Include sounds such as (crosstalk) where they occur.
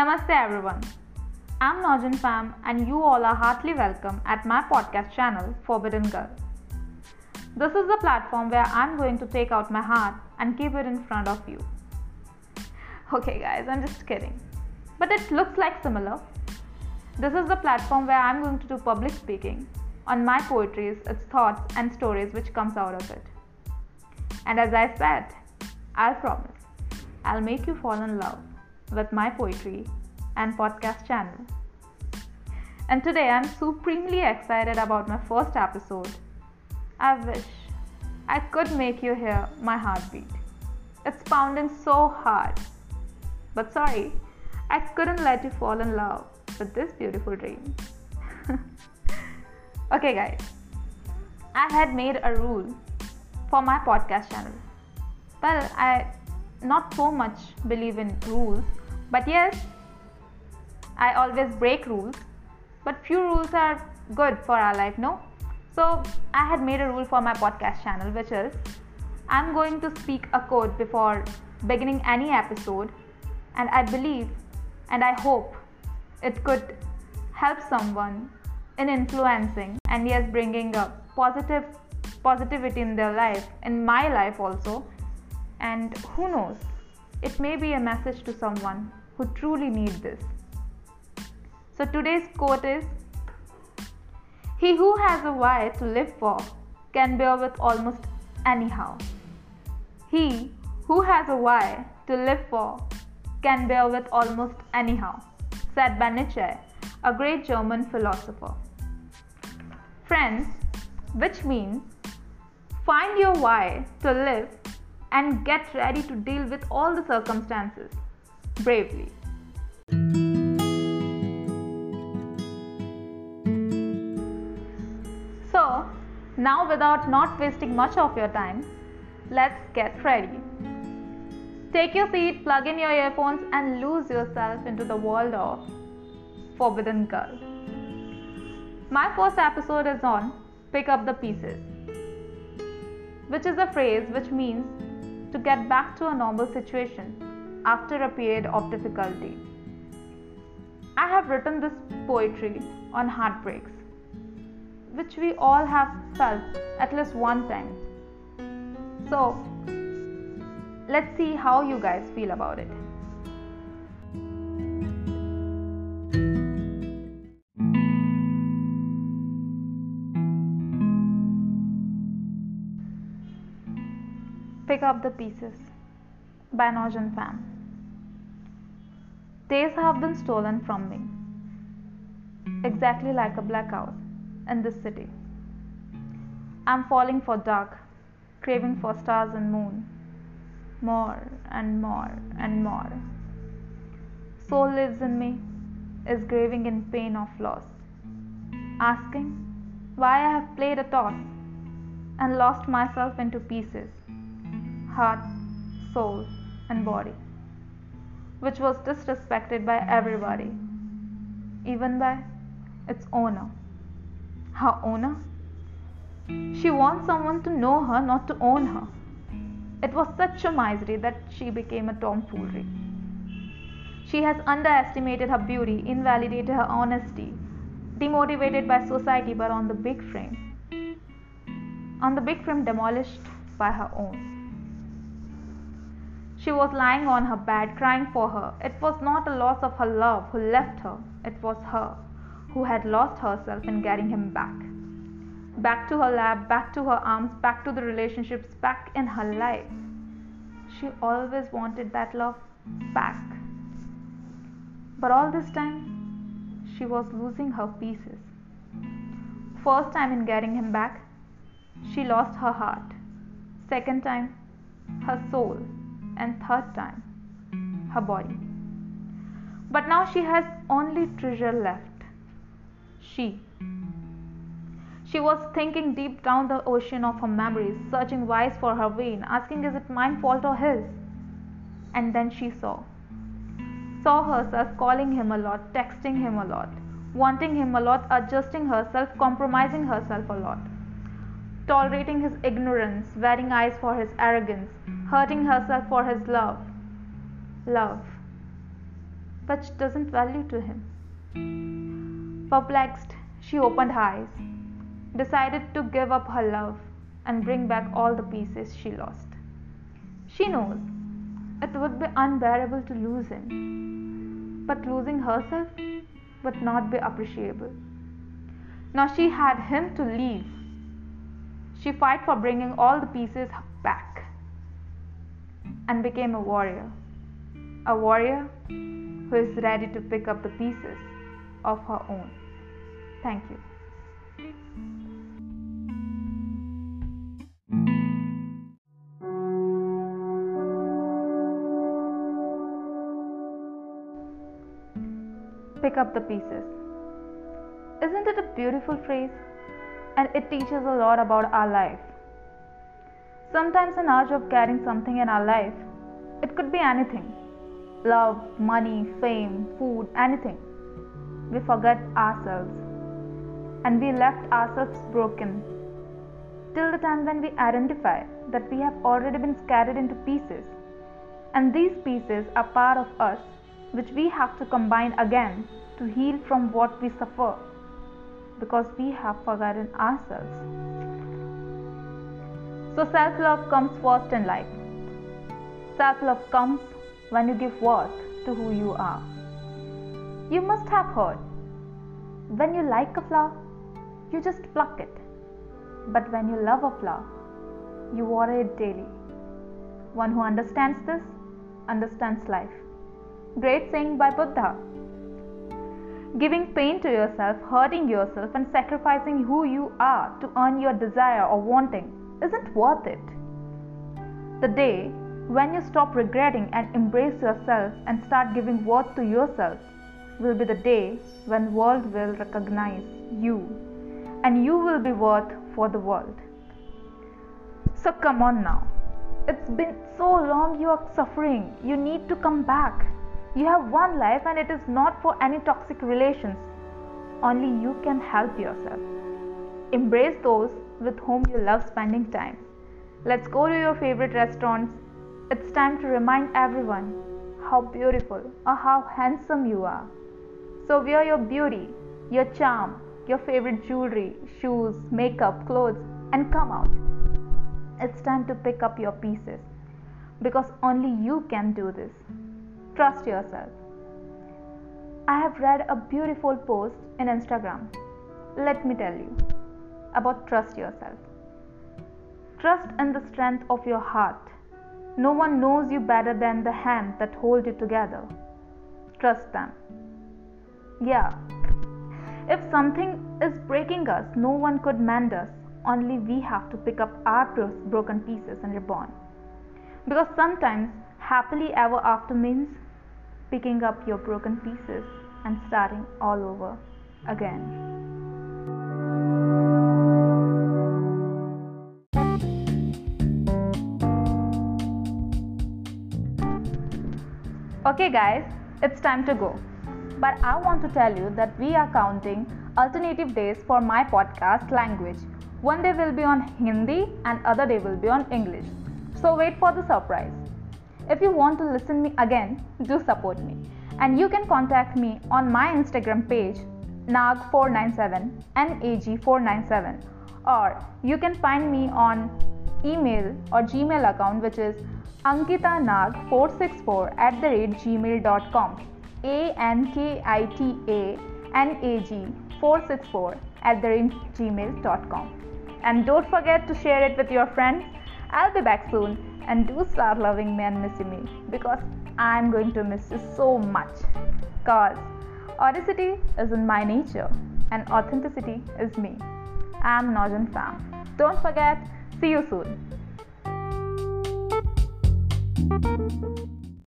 Namaste everyone. I'm Nojan Pham and you all are heartily welcome at my podcast channel Forbidden Girl. This is the platform where I'm going to take out my heart and keep it in front of you. Okay guys, I'm just kidding. But it looks like similar. This is the platform where I'm going to do public speaking on my poetries, its thoughts and stories which comes out of it. And as I said, I'll promise I'll make you fall in love with my poetry and podcast channel. And today I'm supremely excited about my first episode. I wish I could make you hear my heartbeat. It's pounding so hard. But sorry, I couldn't let you fall in love with this beautiful dream. (laughs) okay, guys, I had made a rule for my podcast channel. Well, I not so much believe in rules but yes, I always break rules, but few rules are good for our life, no? So I had made a rule for my podcast channel, which is I'm going to speak a quote before beginning any episode, and I believe and I hope it could help someone in influencing and yes, bringing a positive positivity in their life, in my life also. And who knows, it may be a message to someone who truly need this. So today's quote is He who has a why to live for can bear with almost anyhow. He who has a why to live for can bear with almost anyhow, said by a great German philosopher. Friends, which means find your why to live and get ready to deal with all the circumstances bravely. So, now without not wasting much of your time, let's get ready. Take your seat, plug in your earphones, and lose yourself into the world of Forbidden Girl. My first episode is on Pick Up the Pieces, which is a phrase which means to get back to a normal situation after a period of difficulty. I have written this poetry on heartbreaks, which we all have felt at least one time. So, let's see how you guys feel about it. Pick up the pieces by Nojan Pham. Days have been stolen from me, exactly like a blackout in this city. I'm falling for dark, craving for stars and moon, more and more and more. Soul lives in me, is grieving in pain of loss, asking why I have played a toss and lost myself into pieces, heart, soul, and hmm. body, which was disrespected by hmm. everybody, even by its owner. Her owner? She wants someone to know her, not to own her. It was such a misery that she became a tomfoolery. She has underestimated her beauty, invalidated her honesty, demotivated by society, but on the big frame. On the big frame, demolished by her own. She was lying on her bed, crying for her. It was not a loss of her love who left her, it was her who had lost herself in getting him back. Back to her lap, back to her arms, back to the relationships, back in her life. She always wanted that love back. But all this time, she was losing her pieces. First time in getting him back, she lost her heart. Second time, her soul and third time her body. But now she has only treasure left. She. She was thinking deep down the ocean of her memories, searching wise for her vein, asking is it mine fault or his? And then she saw. Saw herself calling him a lot, texting him a lot, wanting him a lot, adjusting herself, compromising herself a lot tolerating his ignorance, wearing eyes for his arrogance, hurting herself for his love. Love. which doesn't value to him. Perplexed, she opened her eyes, decided to give up her love and bring back all the pieces she lost. She knows it would be unbearable to lose him, but losing herself would not be appreciable. Now she had him to leave. She fight for bringing all the pieces and became a warrior. A warrior who is ready to pick up the pieces of her own. Thank you. Pick up the pieces. Isn't it a beautiful phrase? And it teaches a lot about our life. Sometimes, an urge of carrying something in our life, it could be anything. Love, money, fame, food, anything. We forget ourselves. And we left ourselves broken. Till the time when we identify that we have already been scattered into pieces. And these pieces are part of us which we have to combine again to heal from what we suffer. Because we have forgotten ourselves. So, self love comes first in life. Self love comes when you give worth to who you are. You must have heard when you like a flower, you just pluck it. But when you love a flower, you water it daily. One who understands this understands life. Great saying by Buddha. Giving pain to yourself, hurting yourself, and sacrificing who you are to earn your desire or wanting isn't worth it. The day when you stop regretting and embrace yourself and start giving worth to yourself will be the day when world will recognize you and you will be worth for the world. So come on now. It's been so long you are suffering. You need to come back. You have one life and it is not for any toxic relations. Only you can help yourself. Embrace those with whom you love spending time. Let's go to your favorite restaurants it's time to remind everyone how beautiful or how handsome you are. So wear your beauty, your charm, your favorite jewelry, shoes, makeup, clothes, and come out. It's time to pick up your pieces because only you can do this. Trust yourself. I have read a beautiful post in Instagram. Let me tell you about trust yourself. Trust in the strength of your heart no one knows you better than the hand that holds you together. Trust them. Yeah. If something is breaking us, no one could mend us. Only we have to pick up our broken pieces and reborn. Because sometimes happily ever after means picking up your broken pieces and starting all over again. Okay, guys, it's time to go. But I want to tell you that we are counting alternative days for my podcast language. One day will be on Hindi and other day will be on English. So wait for the surprise. If you want to listen me again, do support me. And you can contact me on my Instagram page nag497 nag497 or you can find me on email or gmail account which is ankitanag464 at the rate gmail.com a n k i t a n a g 464 at the rate gmail.com and don't forget to share it with your friends. I'll be back soon. And do start loving me and missing me because i'm going to miss you so much. Cause audacity is in my nature and authenticity is me. I'm Nojan Fam. Don't forget, see you soon. Thank you.